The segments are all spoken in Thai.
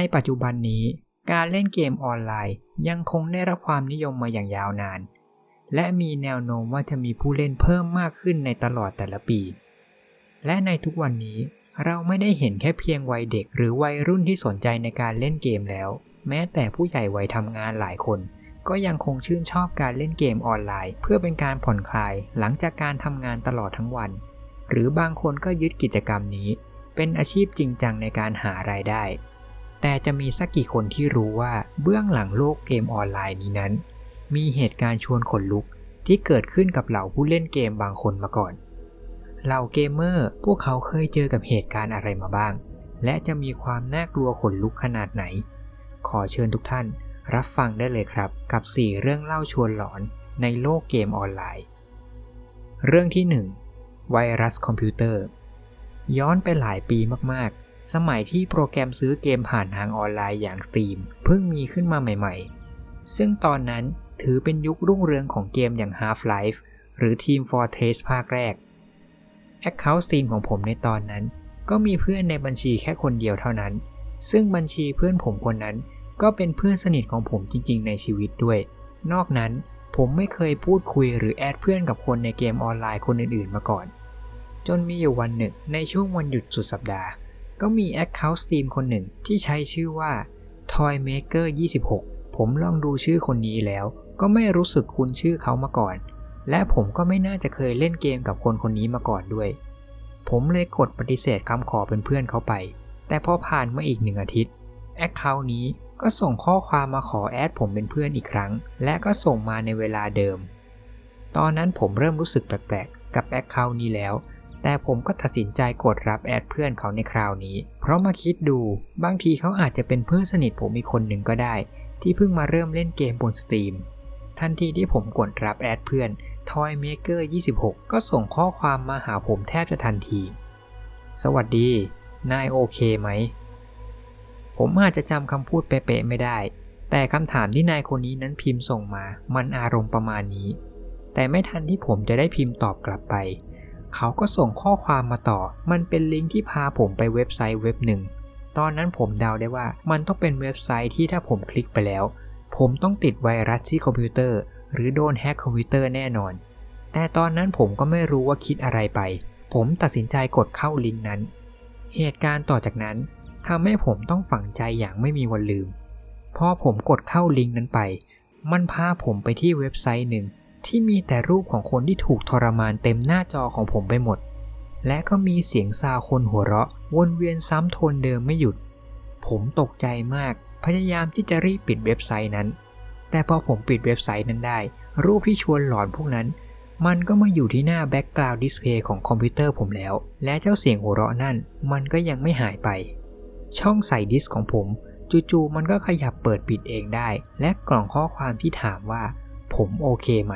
ในปัจจุบันนี้การเล่นเกมออนไลน์ยังคงได้รับความนิยมมาอย่างยาวนาน และมีแนวโน้มว่าจะมีผู้เล่นเพิ่มมากขึ้นในตลอดแต่ละปี และในทุกวันนี้เราไม่ได้เห็นแค่เพียงวัยเด็กหรือวัยรุ่นที่สนใจในการเล่นเกมแล้ว แม้แต่ผู้ใหญ่วัยทำงานหลายคน ก็ยังคงชื่นชอบการเล่นเกมออนไลน์ เพื่อเป็นการผ่อนคลายหลังจากการทำงานตลอดทั้งวัน หรือบางคนก็ยึดกิจกรรมนี้ เป็นอาชีพจริงจังในการหารายได้ แต่จะมีสักกี่คนที่รู้ว่าเบื้องหลังโลกเกมออนไลน์นี้นั้น มีเหตุการณ์ชวนขนลุกที่เกิดขึ้นกับเหล่าผู้เล่นเกมบางคนมาก่อน เหล่าเกมเมอร์พวกเขาเคยเจอกับเหตุการณ์อะไรมาบ้าง และจะมีความน่ากลัวขนลุกขนาดไหน ขอเชิญทุกท่าน รับฟังได้เลยครับกับ 4 เรื่องเล่าชวนหลอนในโลกเกมออนไลน์ เรื่องที่ 1 ไวรัสคอมพิวเตอร์ ย้อนไปหลายปีมากๆ สมัยที่โปรแกรมซื้อเกมผ่านทางออนไลน์อย่าง Steam เพิ่งมีขึ้นมาใหม่ๆ ซึ่งตอนนั้นถือเป็นยุครุ่งเรืองของเกมอย่าง Half-Life หรือ Team Fortress ภาคแรก Account Steam ของผมในตอนนั้น ก็มีเพื่อนในบัญชีแค่คนเดียวเท่านั้น ซึ่งบัญชีเพื่อนผมคนนั้น ก็เป็นเพื่อนสนิทของผมจริง ๆ ในชีวิตด้วย นอกนั้นผมไม่เคยพูดคุยหรือแอดเพื่อนกับคนในเกมออนไลน์คนอื่นๆ มาก่อน จนมีอยู่วันหนึ่งในช่วงวันหยุดสุดสัปดาห์ ก็มี Account Steam คนหนึ่งที่ใช้ชื่อว่า Toymaker 26 ผมลองดูชื่อคนนี้แล้ว ก็ไม่รู้สึกคุ้นชื่อเขามาก่อน และผมก็ไม่น่าจะเคยเล่นเกมกับคนคนนี้มาก่อนด้วย ผมเลยกดปฏิเสธคำขอเป็นเพื่อนเขาไป แต่พอผ่านมาอีกหนึ่งอาทิตย์account นี้ก็ส่งข้อความมาขอ add ผมเป็นเพื่อนอีกครั้ง และก็ส่งมาในเวลาเดิม ตอนนั้นผมเริ่มรู้สึกแปลกๆ กับ account นี้แล้ว แต่ผมก็ตัดสินใจกดรับ add เพื่อนเขาในคราวนี้ เพราะมาคิดดูบางทีเขาอาจจะเป็นเพื่อนสนิทผมอีกคนหนึ่งก็ได้ ที่เพิ่งมาเริ่มเล่นเกมบน Steam ทันทีที่ผมกดรับ add เพื่อน Toymaker 26 ก็ส่งข้อความมาหาผมแทบจะทันที สวัสดี นายโอเคไหม ผมอาจจะจำคำพูดเป๊ะๆไม่ได้ แต่คำถามที่นายคนนี้นั้นพิมพ์ส่งมา มันอารมณ์ประมาณนี้ แต่ไม่ทันที่ผมจะได้พิมพ์ตอบกลับไป เขาก็ส่งข้อความมาต่อ มันเป็นลิงก์ที่พาผมไปเว็บไซต์เว็บหนึ่ง ตอนนั้นผมเดาได้ว่ามันต้องเป็นเว็บไซต์ที่ถ้าผมคลิกไปแล้ว ผมต้องติดไวรัสที่คอมพิวเตอร์ หรือโดนแฮกคอมพิวเตอร์แน่นอน แต่ตอนนั้นผมก็ไม่รู้ว่าคิดอะไรไป ผมตัดสินใจกดเข้าลิงก์นั้น เหตุการณ์ต่อจากนั้นทำให้ผมต้องฝังใจอย่างไม่มีวันลืม พอผมกดเข้าลิงก์นั้นไป มันพาผมไปที่เว็บไซต์หนึ่ง ที่มีแต่รูปของคนที่ถูกทรมานเต็มหน้าจอของผมไปหมด และก็มีเสียงซาคนหัวเราะ วนเวียนซ้ำโทนเดิมไม่หยุด ผมตกใจมาก พยายามที่จะรีบปิดเว็บไซต์นั้น แต่พอผมปิดเว็บไซต์นั้นได้ รูปที่ชวนหลอนพวกนั้น มันก็มาอยู่ที่หน้า background display ของคอมพิวเตอร์ผมแล้ว และเจ้าเสียงหัวเราะนั่น มันก็ยังไม่หายไป ช่องใส่ disc ของผมจู่ๆมันก็ขยับเปิดปิดเองได้ และกล่องข้อความที่ถามว่า ผมโอเคไหม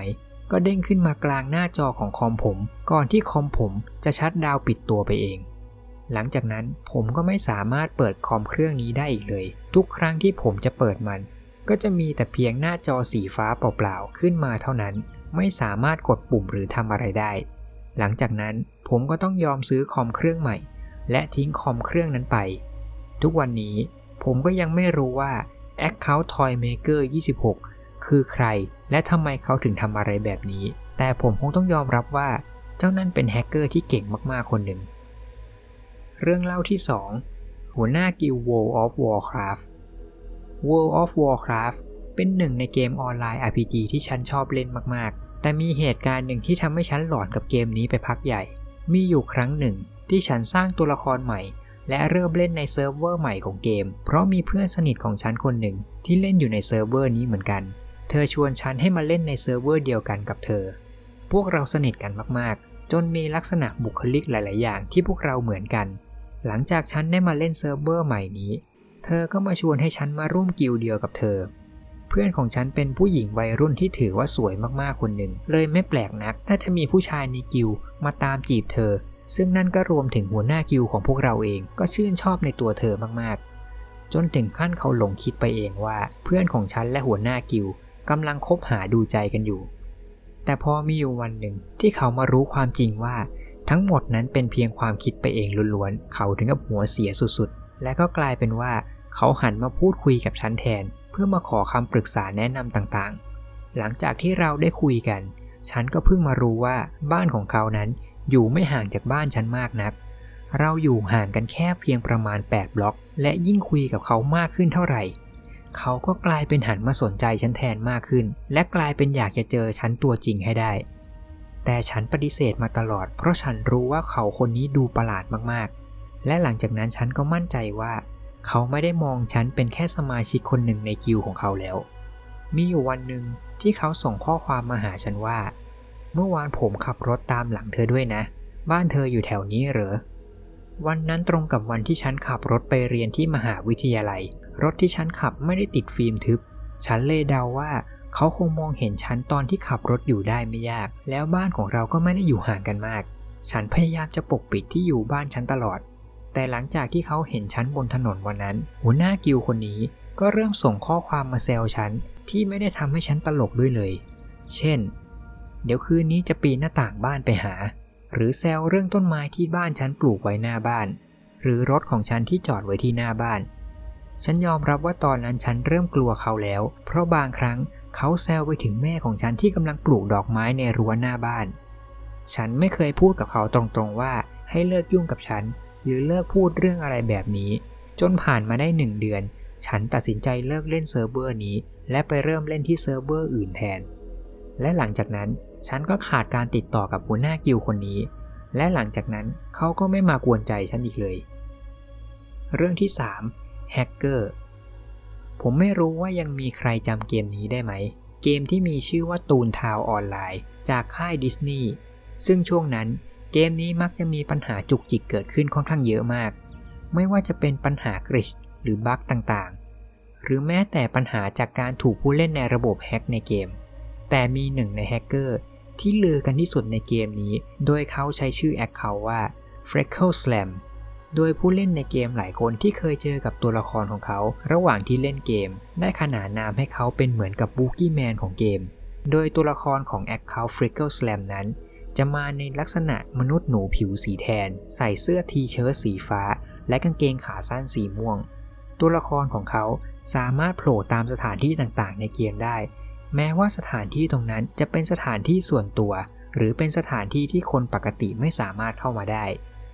ก็เด้งขึ้นมากลางหน้าจอของคอมผม ก่อนที่คอมผมจะ shutdown ปิดตัวไปเอง หลังจากนั้นผมก็ไม่สามารถเปิดคอมเครื่องนี้ได้อีกเลย ทุกครั้งที่ผมจะเปิดมัน ก็จะมีแต่เพียงหน้าจอสีฟ้าเปล่าๆขึ้นมาเท่านั้น ไม่สามารถกดปุ่มหรือทำอะไรได้ หลังจากนั้นผมก็ต้องยอมซื้อคอมเครื่องใหม่ และทิ้งคอมเครื่องนั้นไป ทุกวันนี้ผมก็ยังไม่รู้ว่า Account Toymaker 26 คือใคร และทำไมเขาถึงทำอะไรแบบนี้ แต่ผมคงต้องยอมรับว่าเจ้านั่นเป็นแฮกเกอร์ที่เก่งมากๆคนหนึ่ง เรื่องเล่าที่ 2 หัวหน้า guild World of Warcraft World of Warcraft เป็นหนึ่งในเกมออนไลน์ RPG ที่ฉันชอบเล่นมากๆ แต่มีเหตุการณ์หนึ่งที่ทำให้ฉันหลอนกับเกมนี้ไปพักใหญ่ มีอยู่ครั้งหนึ่งที่ฉันสร้างตัวละครใหม่ และเริ่มเล่นในเซิร์ฟเวอร์ใหม่ของเกม เพราะมีเพื่อนสนิทของฉันคนหนึ่งที่เล่นอยู่ในเซิร์ฟเวอร์นี้เหมือนกัน เธอชวนฉันให้มาเล่นในเซิร์ฟเวอร์เดียวกันกับเธอ พวกเราสนิทกันมากๆ จนมีลักษณะบุคลิกหลาย ๆ อย่างที่พวกเราเหมือนกัน หลังจากฉันได้มาเล่นเซิร์ฟเวอร์ใหม่นี้ เธอก็มาชวนให้ฉันมาร่วมกิลเดียวกับเธอ เพื่อนของฉันเป็นผู้หญิงวัยรุ่นที่ถือว่าสวยมากๆ คนหนึ่ง เลยไม่แปลกนัก ถ้าจะมีผู้ชายในกิลมาตามจีบเธอ ซึ่งนั่นก็รวมถึงหัวหน้ากิลของพวกเราเอง ก็ชื่นชอบในตัวเธอมากๆ จนถึงขั้นเขาหลงคิดไปเองว่า เพื่อนของฉันและหัวหน้ากิล กำลังคบหาดูใจกันอยู่ แต่พอมีอยู่วันหนึ่งที่เขามารู้ความจริงว่าทั้งหมดนั้นเป็นเพียงความคิดไปเองล้วนๆ เขาถึงกับหัวเสียสุดๆ และก็กลายเป็นว่าเขาหันมาพูดคุยกับฉันแทน เพื่อมาขอคำปรึกษาแนะนำต่างๆ หลังจากที่เราได้คุยกัน ฉันก็เพิ่งมารู้ว่าบ้านของเขานั้นอยู่ไม่ห่างจากบ้านฉันมากนัก เราอยู่ห่างกันแค่เพียงประมาณ 8 บล็อก และยิ่งคุยกับเขามากขึ้นเท่าไหร่ เขาก็กลายเป็นหันมาสนใจฉันแทนมากขึ้น และกลายเป็นอยากจะเจอฉันตัวจริงให้ได้ แต่ฉันปฏิเสธมาตลอด เพราะฉันรู้ว่าเขาคนนี้ดูประหลาดมากๆ และหลังจากนั้นฉันก็มั่นใจว่า เขาไม่ได้มองฉันเป็นแค่สมาชิกคนหนึ่งในกิลของเขาแล้ว มีอยู่วันหนึ่งที่เขาส่งข้อความมาหาฉันว่า เมื่อวานผมขับรถตามหลังเธอด้วยนะ บ้านเธออยู่แถวนี้เหรอวันนั้นตรงกับวันที่ฉันขับรถไปเรียนที่มหาวิทยาลัย รถที่ฉันขับไม่ได้ติดฟิล์มทึบ ฉันเลยเดาว่า เขาคงมองเห็นฉันตอนที่ขับรถอยู่ได้ไม่ยาก แล้วบ้านของเราก็ไม่ได้อยู่ห่างกันมาก ฉันพยายามจะปกปิดที่อยู่บ้านฉันตลอด แต่หลังจากที่เขาเห็นฉันบนถนนวันนั้น หัวหน้ากิลคนนี้ก็เริ่มส่งข้อความมาแซวฉันที่ไม่ได้ทำให้ฉันตลกด้วยเลย เช่น เดี๋ยวคืนนี้จะปีนหน้าต่างบ้านไปหา หรือแซวเรื่องต้นไม้ที่บ้านฉันปลูกไว้หน้าบ้าน หรือรถของฉันที่จอดไว้ที่หน้าบ้าน ฉันยอมรับว่าตอนนั้นฉันเริ่มกลัวเขาแล้ว เพราะบางครั้งเขาแซวไปถึงแม่ของฉันที่กำลังปลูกดอกไม้ในรั้วหน้าบ้าน ฉันไม่เคยพูดกับเขาตรงๆว่าให้เลิกยุ่งกับฉัน หรือเลิกพูดเรื่องอะไรแบบนี้ จนผ่านมาได้หนึ่งเดือน ฉันตัดสินใจเลิกเล่นเซิร์ฟเวอร์นี้ และไปเริ่มเล่นที่เซิร์ฟเวอร์อื่นแทน และหลังจากนั้นฉันก็ขาดการติดต่อกับหัวหน้ากิลคนนี้ และหลังจากนั้นเขาก็ไม่มากวนใจฉันอีกเลย เรื่องที่ 3. แฮกเกอร์ผมไม่รู้ว่ายังมีใครจำเกมนี้ได้ไหม เกมที่มีชื่อว่า Toontown Online จากค่ายดิสนีย์ซึ่งช่วงนั้นเกมนี้มักจะมีปัญหาจุกจิกเกิดขึ้นค่อนข้างเยอะมาก ไม่ว่าจะเป็นปัญหา glitch หรือ bug ต่างๆ หรือแม้แต่ปัญหาจากการถูกผู้เล่นในระบบแฮกในเกม แต่มีหนึ่งในแฮกเกอร์ที่ลือกันที่สุดในเกมนี้ โดยเขาใช้ชื่อ account ว่า Freckle Slam โดยผู้เล่นในเกมหลายคนที่เคยเจอกับตัวละครของเขา ระหว่างที่เล่นเกม ได้ขนานนามให้เขาเป็นเหมือนกับ boogeyman ของเกม โดยตัวละครของแอคเคาท์ Freckle Slam นั้น จะมาในลักษณะมนุษย์หนูผิวสีแทน ใส่เสื้อทีเชิ้ตสีฟ้า และกางเกงขาสั้นสีม่วง ตัวละครของเขาสามารถโผล่ตามสถานที่ต่างๆ ในเกมได้ แม้ว่าสถานที่ตรงนั้นจะเป็นสถานที่ส่วนตัว หรือเป็นสถานที่ที่คนปกติไม่สามารถเข้ามาได้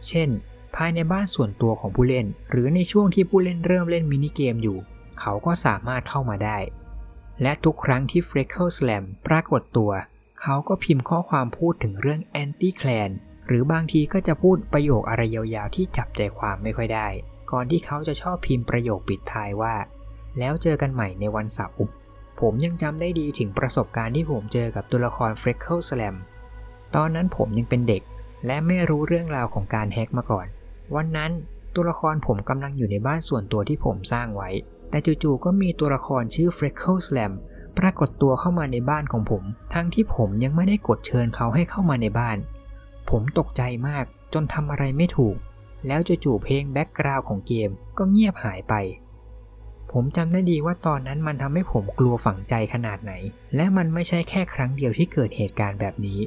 เช่น ภายในบ้านส่วนตัวของผู้เล่น หรือในช่วงที่ผู้เล่นเริ่มเล่นมินิเกมอยู่ เขาก็สามารถเข้ามาได้ และทุกครั้งที่ Freckle Slam ปรากฏตัว เขาก็พิมพ์ข้อความพูดถึงเรื่อง Anti Clan หรือบางทีก็จะพูดประโยคอะไรยาวๆที่จับใจความไม่ค่อยได้ ก่อนที่เขาจะชอบพิมพ์ประโยคปิดท้ายว่า แล้วเจอกันใหม่ในวันเสาร์ผมยังจำได้ดีถึงประสบการณ์ที่ผมเจอกับตัวละคร Freckle Slam ตอนนั้นผมยังเป็นเด็ก และไม่รู้เรื่องราวของการแฮกมาก่อน วันนั้นตัวละครผมกำลังอยู่ในบ้านส่วนตัวที่ผมสร้างไว้ แต่จู่ๆก็มีตัวละครชื่อ Freckle Slam ปรากฏตัวเข้ามาในบ้านของผม ทั้งที่ผมยังไม่ได้กดเชิญเขาให้เข้ามาในบ้าน ผมตกใจมากจนทำอะไรไม่ถูก แล้วจู่ๆเพลง background ของเกมก็เงียบหายไป ผมจำได้ดีว่าตอนนั้นมันทำให้ผมกลัวฝังใจขนาดไหน และมันไม่ใช่แค่ครั้งเดียวที่เกิดเหตุการณ์แบบนี้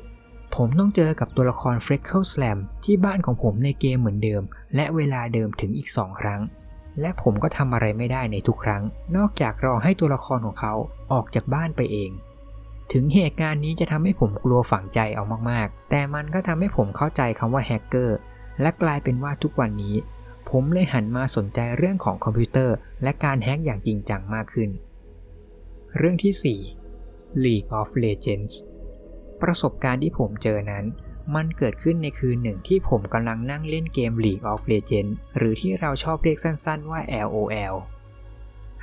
ผมต้องเจอกับตัวละคร Freckle Slam ที่บ้านของผมในเกมเหมือนเดิม และเวลาเดิมถึงอีกสองครั้ง และผมก็ทำอะไรไม่ได้ในทุกครั้ง นอกจากรอให้ตัวละครของเขาออกจากบ้านไปเอง ถึงเหตุการณ์นี้จะทำให้ผมกลัวฝังใจเอามากๆ แต่มันก็ทำให้ผมเข้าใจคำว่าแฮกเกอร์และกลายเป็นว่าทุกวันนี้ ผมเลยหันมาสนใจเรื่องของคอมพิวเตอร์ และการแฮกอย่างจริงจังมากขึ้น เรื่องที่ 4 League of Legends ประสบการณ์ที่ผมเจอนั้น มันเกิดขึ้นในคืนหนึ่งที่ผมกำลังนั่งเล่นเกม League of Legends หรือที่เราชอบเรียกสั้นๆว่า LOL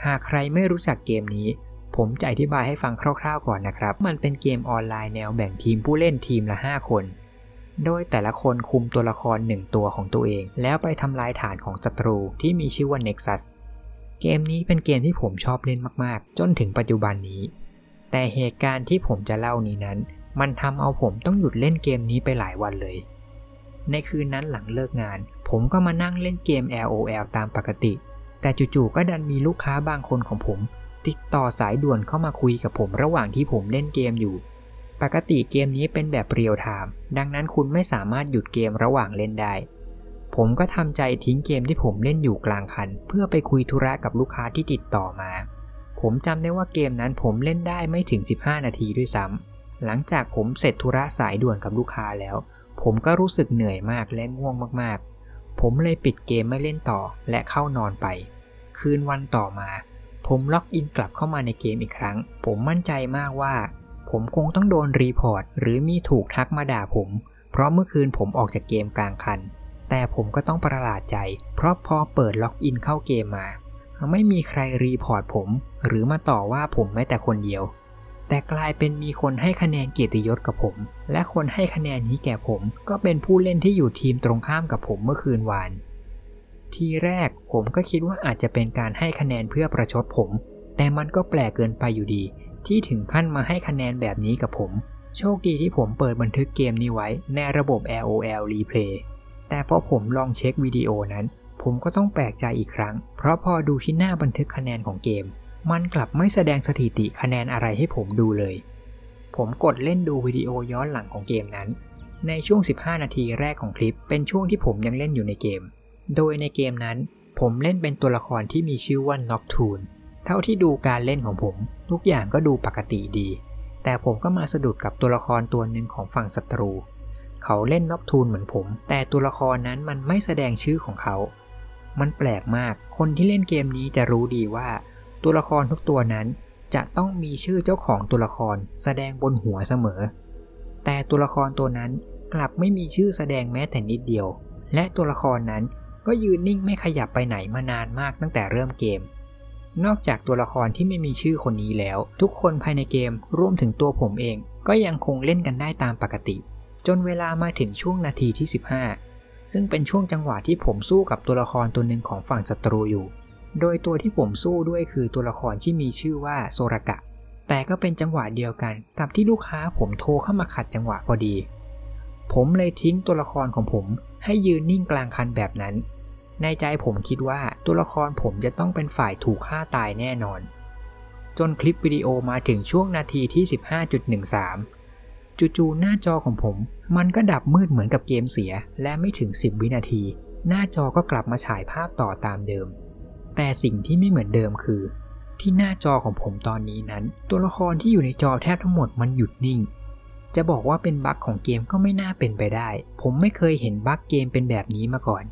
หากใครไม่รู้จักเกมนี้ ผมจะอธิบายให้ฟังคร่าวๆก่อนนะครับ มันเป็นเกมออนไลน์แนวแบ่งทีมผู้เล่นทีมละ 5 คน โดยแต่ละคนคุมตัวละครหนึ่งตัวของตัวเอง แล้วไปทำลายฐานของศัตรูที่มีชื่อว่า Nexus เกมนี้เป็นเกมที่ผมชอบเล่นมากๆ จนถึงปัจจุบันนี้ แต่เหตุการณ์ที่ผมจะเล่านี้นั้น มันทำเอาผมต้องหยุดเล่นเกมนี้ไปหลายวันเลย ในคืนนั้นหลังเลิกงาน ผมก็มานั่งเล่นเกม LOL ตามปกติ แต่จู่ๆก็ดันมีลูกค้าบางคนของผม ติดต่อสายด่วนเข้ามาคุยกับผมระหว่างที่ผมเล่นเกมอยู่ ปกติเกมนี้เป็นแบบ real-time ดังนั้นคุณไม่สามารถหยุดเกมระหว่างเล่นได้ ผมก็ทำใจทิ้งเกมที่ผมเล่นอยู่กลางคัน เพื่อไปคุยธุระกับลูกค้าที่ติดต่อมา ผมจำได้ว่าเกมนั้นผมเล่นได้ไม่ถึง 15 นาทีด้วยซ้ำ หลังจากผมเสร็จธุระสายด่วนกับลูกค้าแล้ว ผมก็รู้สึกเหนื่อยมากและง่วงมากๆ ผมเลยปิดเกมไม่เล่นต่อและเข้านอนไป คืนวันต่อมา ผมล็อกอินกลับเข้ามาในเกมอีกครั้ง ผมมั่นใจมากว่า ผมคงต้องโดนรีพอร์ตหรือมีถูกทักมาด่าผม เพราะเมื่อคืนผมออกจากเกมกลางคัน แต่ผมก็ต้องประหลาดใจ เพราะพอเปิด login เข้าเกมมา ไม่มีใคร report ผม หรือมาต่อว่าผมแม้แต่คนเดียว แต่กลายเป็นมีคนให้คะแนนเกียรติยศกับผม และคนให้คะแนนนี้แก่ผม ก็เป็นผู้เล่นที่อยู่ทีมตรงข้ามกับผมเมื่อคืนวาน ทีแรกผมก็คิดว่าอาจจะเป็นการให้คะแนนเพื่อประชดผม แต่มันก็แปลกเกินไปอยู่ดี ที่ถึงขั้นมาให้คะแนนแบบนี้กับผม โชคดีที่ผมเปิดบันทึกเกมนี้ไว้ในระบบ LOL Replay แต่พอผมลองเช็ควิดีโอนั้น ผมก็ต้องแปลกใจอีกครั้ง เพราะพอดูที่หน้าบันทึกคะแนนของเกม มันกลับไม่แสดงสถิติคะแนนอะไรให้ผมดูเลย ผมกดเล่นดูวิดีโอย้อนหลังของเกมนั้น ในช่วง 15 นาทีแรกของคลิป เป็นช่วงที่ผมยังเล่นอยู่ในเกม โดยในเกมนั้น ผมเล่นเป็นตัวละครที่มีชื่อว่า Nocturne เท่าที่ดูการเล่นของผม ทุกอย่างก็ดูปกติดี แต่ผมก็มาสะดุดกับตัวละครตัวหนึ่งของฝั่งศัตรู เขาเล่นน็อกทูนเหมือนผม แต่ตัวละครนั้นมันไม่แสดงชื่อของเขา มันแปลกมาก คนที่เล่นเกมนี้จะรู้ดีว่า ตัวละครทุกตัวนั้นจะต้องมีชื่อเจ้าของตัวละครแสดงบนหัวเสมอ แต่ตัวละครตัวนั้นกลับไม่มีชื่อแสดงแม้แต่นิดเดียว และตัวละครนั้นก็ยืนนิ่งไม่ขยับไปไหนมานานมากตั้งแต่เริ่มเกม นอกจากตัวละครที่ไม่มีชื่อคนนี้แล้ว ทุกคนภายในเกมรวมถึงตัวผมเอง ก็ยังคงเล่นกันได้ตามปกติ จนเวลามาถึงช่วงนาทีที่ 15 ซึ่งเป็นช่วงจังหวะที่ผมสู้กับตัวละครตัวหนึ่งของฝั่งศัตรูอยู่ โดยตัวที่ผมสู้ด้วยคือตัวละครที่มีชื่อว่าโซรากะ แต่ก็เป็นจังหวะเดียวกัน กับที่ลูกค้าผมโทรเข้ามาขัดจังหวะพอดี ผมเลยทิ้งตัวละครของผมให้ยืนนิ่งกลางคันแบบนั้น ในใจผมคิดว่าตัวละครผมจะต้องเป็นฝ่ายถูกฆ่าตายแน่นอน จนคลิปวิดีโอมาถึงช่วงนาทีที่ 15.13 จู่ๆหน้าจอของผม มันก็ดับมืดเหมือนกับเกมเสีย และไม่ถึง 10 วินาที หน้าจอก็กลับมาฉายภาพต่อตามเดิม แต่สิ่งที่ไม่เหมือนเดิมคือ ที่หน้าจอของผมตอนนี้นั้น ตัวละครที่อยู่ในจอแทบทั้งหมดมันหยุดนิ่ง จะบอกว่าเป็นบั๊กของเกมก็ไม่น่าเป็นไปได้ ผมไม่เคยเห็นบั๊กเกมเป็นแบบนี้มาก่อน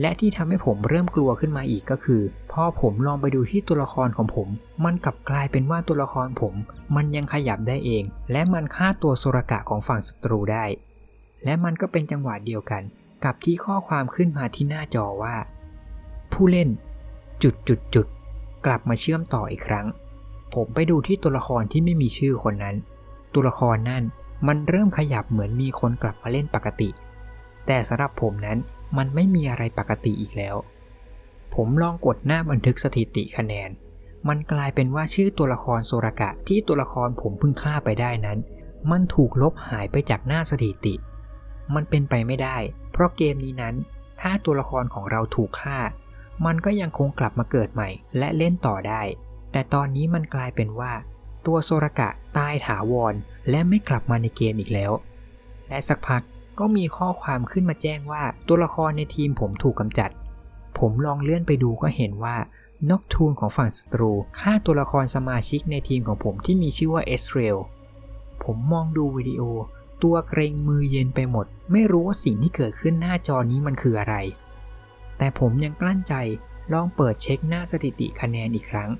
และที่ทำให้ผมเริ่มกลัวขึ้นมาอีกก็คือ พอผมลองไปดูที่ตัวละครของผม มันกลับกลายเป็นว่าตัวละครผม มันยังขยับได้เอง และมันฆ่าตัวโซรกะของฝั่งศัตรูได้ และมันก็เป็นจังหวะเดียวกัน กับที่ข้อความขึ้นมาที่หน้าจอว่า ผู้เล่น จุดจุดจุดกลับมาเชื่อมต่ออีกครั้ง ผมไปดูที่ตัวละครที่ไม่มีชื่อคนนั้น ตัวละครนั่นมันเริ่มขยับเหมือนมีคนกลับมาเล่นปกติ แต่สำหรับผมนั้นมันไม่มีอะไรปกติอีกแล้ว ผมลองกดหน้าบันทึกสถิติคะแนน มันกลายเป็นว่าชื่อตัวละครโซรากะที่ตัวละครผมเพิ่งฆ่าไปได้นั้น มันถูกลบหายไปจากหน้าสถิติ มันเป็นไปไม่ได้ เพราะเกมนี้นั้น ถ้าตัวละครของเราถูกฆ่า มันก็ยังคงกลับมาเกิดใหม่ และเล่นต่อได้ แต่ตอนนี้มันกลายเป็นว่า ตัวโซรกะตายถาวร และไม่กลับมาในเกมอีกแล้ว และสักพักก็มีข้อความขึ้นมาแจ้งว่าตัวละครในทีมผมถูกกำจัด ผมลองเลื่อนไปดูก็เห็นว่านกทูนของฝั่งศัตรูฆ่าตัวละครสมาชิกในทีมของผมที่มีชื่อว่าเอสเรลผมมองดูวิดีโอ ตัวเกรงมือเย็นไปหมด ไม่รู้ว่าสิ่งที่เกิดขึ้นหน้าจอนี้มันคืออะไร แต่ผมยังกลั้นใจลองเปิดเช็คหน้าสถิติคะแนนอีกครั้ง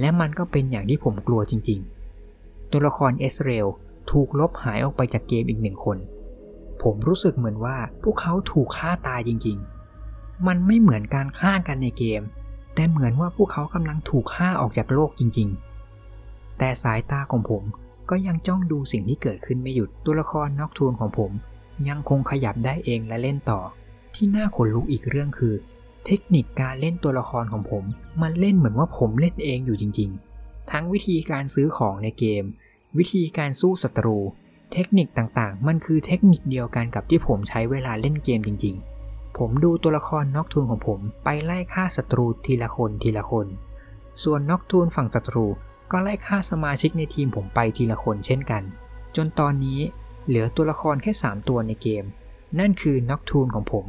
และมันก็เป็นอย่างที่ผมกลัวจริงๆ ตัวละครเอสเรลถูกลบหายออกไปจากเกมอีกหนึ่งคน ผมรู้สึกเหมือนว่าพวกเขาถูกฆ่าตายจริงๆ มันไม่เหมือนการฆ่ากันในเกม แต่เหมือนว่าพวกเขากำลังถูกฆ่าออกจากโลกจริงๆ แต่สายตาของผมก็ยังจ้องดูสิ่งที่เกิดขึ้นไม่หยุดตัวละครนอกทูนของผม ยังคงขยับได้เองและเล่นต่อ ที่น่าขนลุกอีกเรื่องคือ เทคนิคการเล่นตัวละครของผม มันเล่นเหมือนว่าผมเล่นเองอยู่จริง ๆ ทั้งวิธีการซื้อของในเกม วิธีการสู้ศัตรู เทคนิคต่างๆ มันคือเทคนิคเดียวกันกับที่ผมใช้เวลาเล่นเกมจริง ๆ ผมดูตัวละครน็อกทูนของผม ไปไล่ฆ่าศัตรูทีละคนทีละคน ส่วนน็อกทูนฝั่งศัตรูก็ไล่ฆ่าสมาชิกในทีมผมไปทีละคนเช่นกัน จนตอนนี้เหลือตัวละครแค่ 3 ตัวในเกม นั่นคือน็อกทูนของผม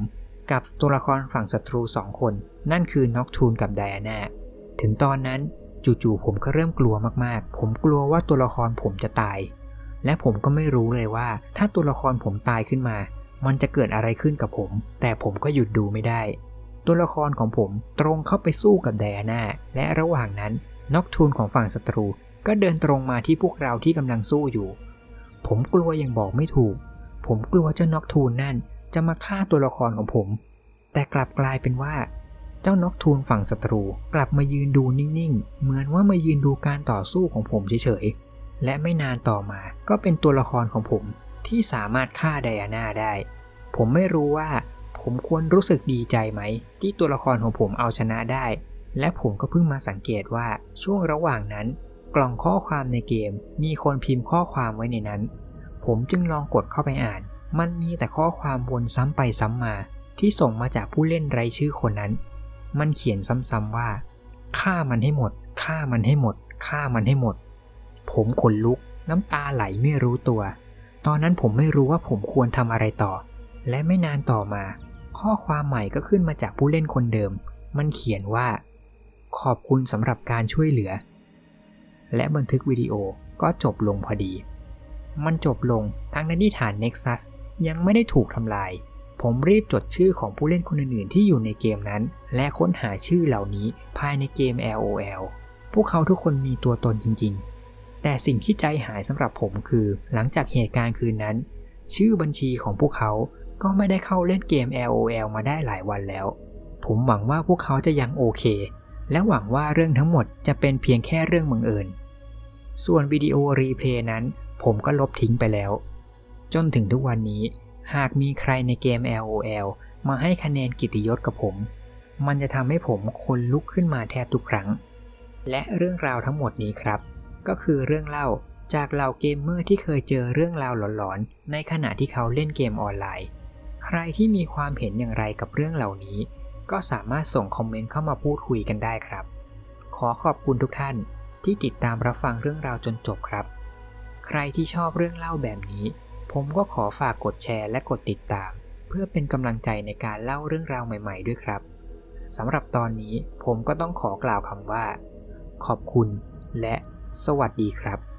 กับตัวละครฝั่งศัตรูสองคน นั่นคือน็อกทูนกับไดอาน่าถึงตอนนั้นจู่ๆผมก็เริ่มกลัวมากๆ ผมกลัวว่าตัวละครผมจะตาย และผมก็ไม่รู้เลยว่า ถ้าตัวละครผมตายขึ้นมา มันจะเกิดอะไรขึ้นกับผม แต่ผมก็หยุดดูไม่ได้ ตัวละครของผมตรงเข้าไปสู้กับไดอาน่าและระหว่างนั้นน็อกทูนของฝั่งศัตรู ก็เดินตรงมาที่พวกเราที่กำลังสู้อยู่ ผมกลัวยังบอกไม่ถูก ผมกลัวเจ้าน็อกทูนนั่นจะมาฆ่าตัวละครของผม แต่กลับกลายเป็นว่า เจ้าน็อกทูนฝั่งศัตรูกลับมายืนดูนิ่งๆ เหมือนว่ามายืนดูการต่อสู้ของผมเฉยๆ และไม่นานต่อมาก็เป็นตัวละครของผมที่สามารถฆ่าไดอาน่าได้ ผมไม่รู้ว่า ผมควรรู้สึกดีใจไหม ที่ตัวละครของผมเอาชนะได้ และผมก็เพิ่งมาสังเกตว่าช่วงระหว่างนั้น กล่องข้อความในเกมมีคนพิมพ์ข้อความไว้ในนั้น ผมจึงลองกดเข้าไปอ่าน มันมีแต่ข้อความวนซ้ำไปซ้ำมา ที่ส่งมาจากผู้เล่นไร้ชื่อคนนั้น มันเขียนซ้ำๆว่าฆ่ามันให้หมดฆ่ามันให้หมดฆ่ามันให้หมด ผมขนลุกน้ำตาไหลไม่รู้ตัว ตอนนั้นผมไม่รู้ว่าผมควรทำอะไรต่อ และไม่นานต่อมา ข้อความใหม่ก็ขึ้นมาจากผู้เล่นคนเดิม มันเขียนว่า ขอบคุณสำหรับการช่วยเหลือ และบันทึกวิดีโอก็จบลงพอดี มันจบลงทั้งนั้นที่ฐาน Nexus ยังไม่ได้ถูกทำลาย ผมรีบจดชื่อของผู้เล่นคนอื่นๆที่อยู่ในเกมนั้น และค้นหาชื่อเหล่านี้ภายในเกม LOL พวกเขาทุกคนมีตัวตนจริงๆ แต่สิ่งที่ใจหายสำหรับผมคือหลังจากเหตุการณ์คืนนั้น ชื่อบัญชีของพวกเขาก็ไม่ได้เข้าเล่นเกม LOL มาได้หลายวันแล้ว ผมหวังว่าพวกเขาจะยังโอเค และหวังว่าเรื่องทั้งหมดจะเป็นเพียงแค่เรื่องบังเอิญ ส่วนวิดีโอ replay นั้น ผมก็ลบทิ้งไปแล้ว จนถึงทุกวันนี้ หากมีใครในเกม LOL มาให้คะแนนเกียรติยศกับผม มันจะทำให้ผมขนลุกขึ้นมาแทบทุกครั้ง และเรื่องราวทั้งหมดนี้ครับ ก็คือเรื่องเล่าจากเหล่าเกมเมอร์ที่เคยเจอเรื่องราวหลอนๆ ในขณะที่เขาเล่นเกมออนไลน์ ใครที่มีความเห็นอย่างไรกับเรื่องเหล่านี้ ก็สามารถส่งคอมเมนต์เข้ามาพูดคุยกันได้ครับ ขอขอบคุณทุกท่านที่ติดตามรับฟังเรื่องราวจนจบครับ ใครที่ชอบเรื่องเล่าแบบนี้ ผมก็ขอฝากกดแชร์และกดติดตาม เพื่อเป็นกำลังใจในการเล่าเรื่องราวใหม่ ๆ ด้วยครับสำหรับตอนนี้ผมก็ต้องขอกล่าวคำว่า ขอบคุณและสวัสดีครับ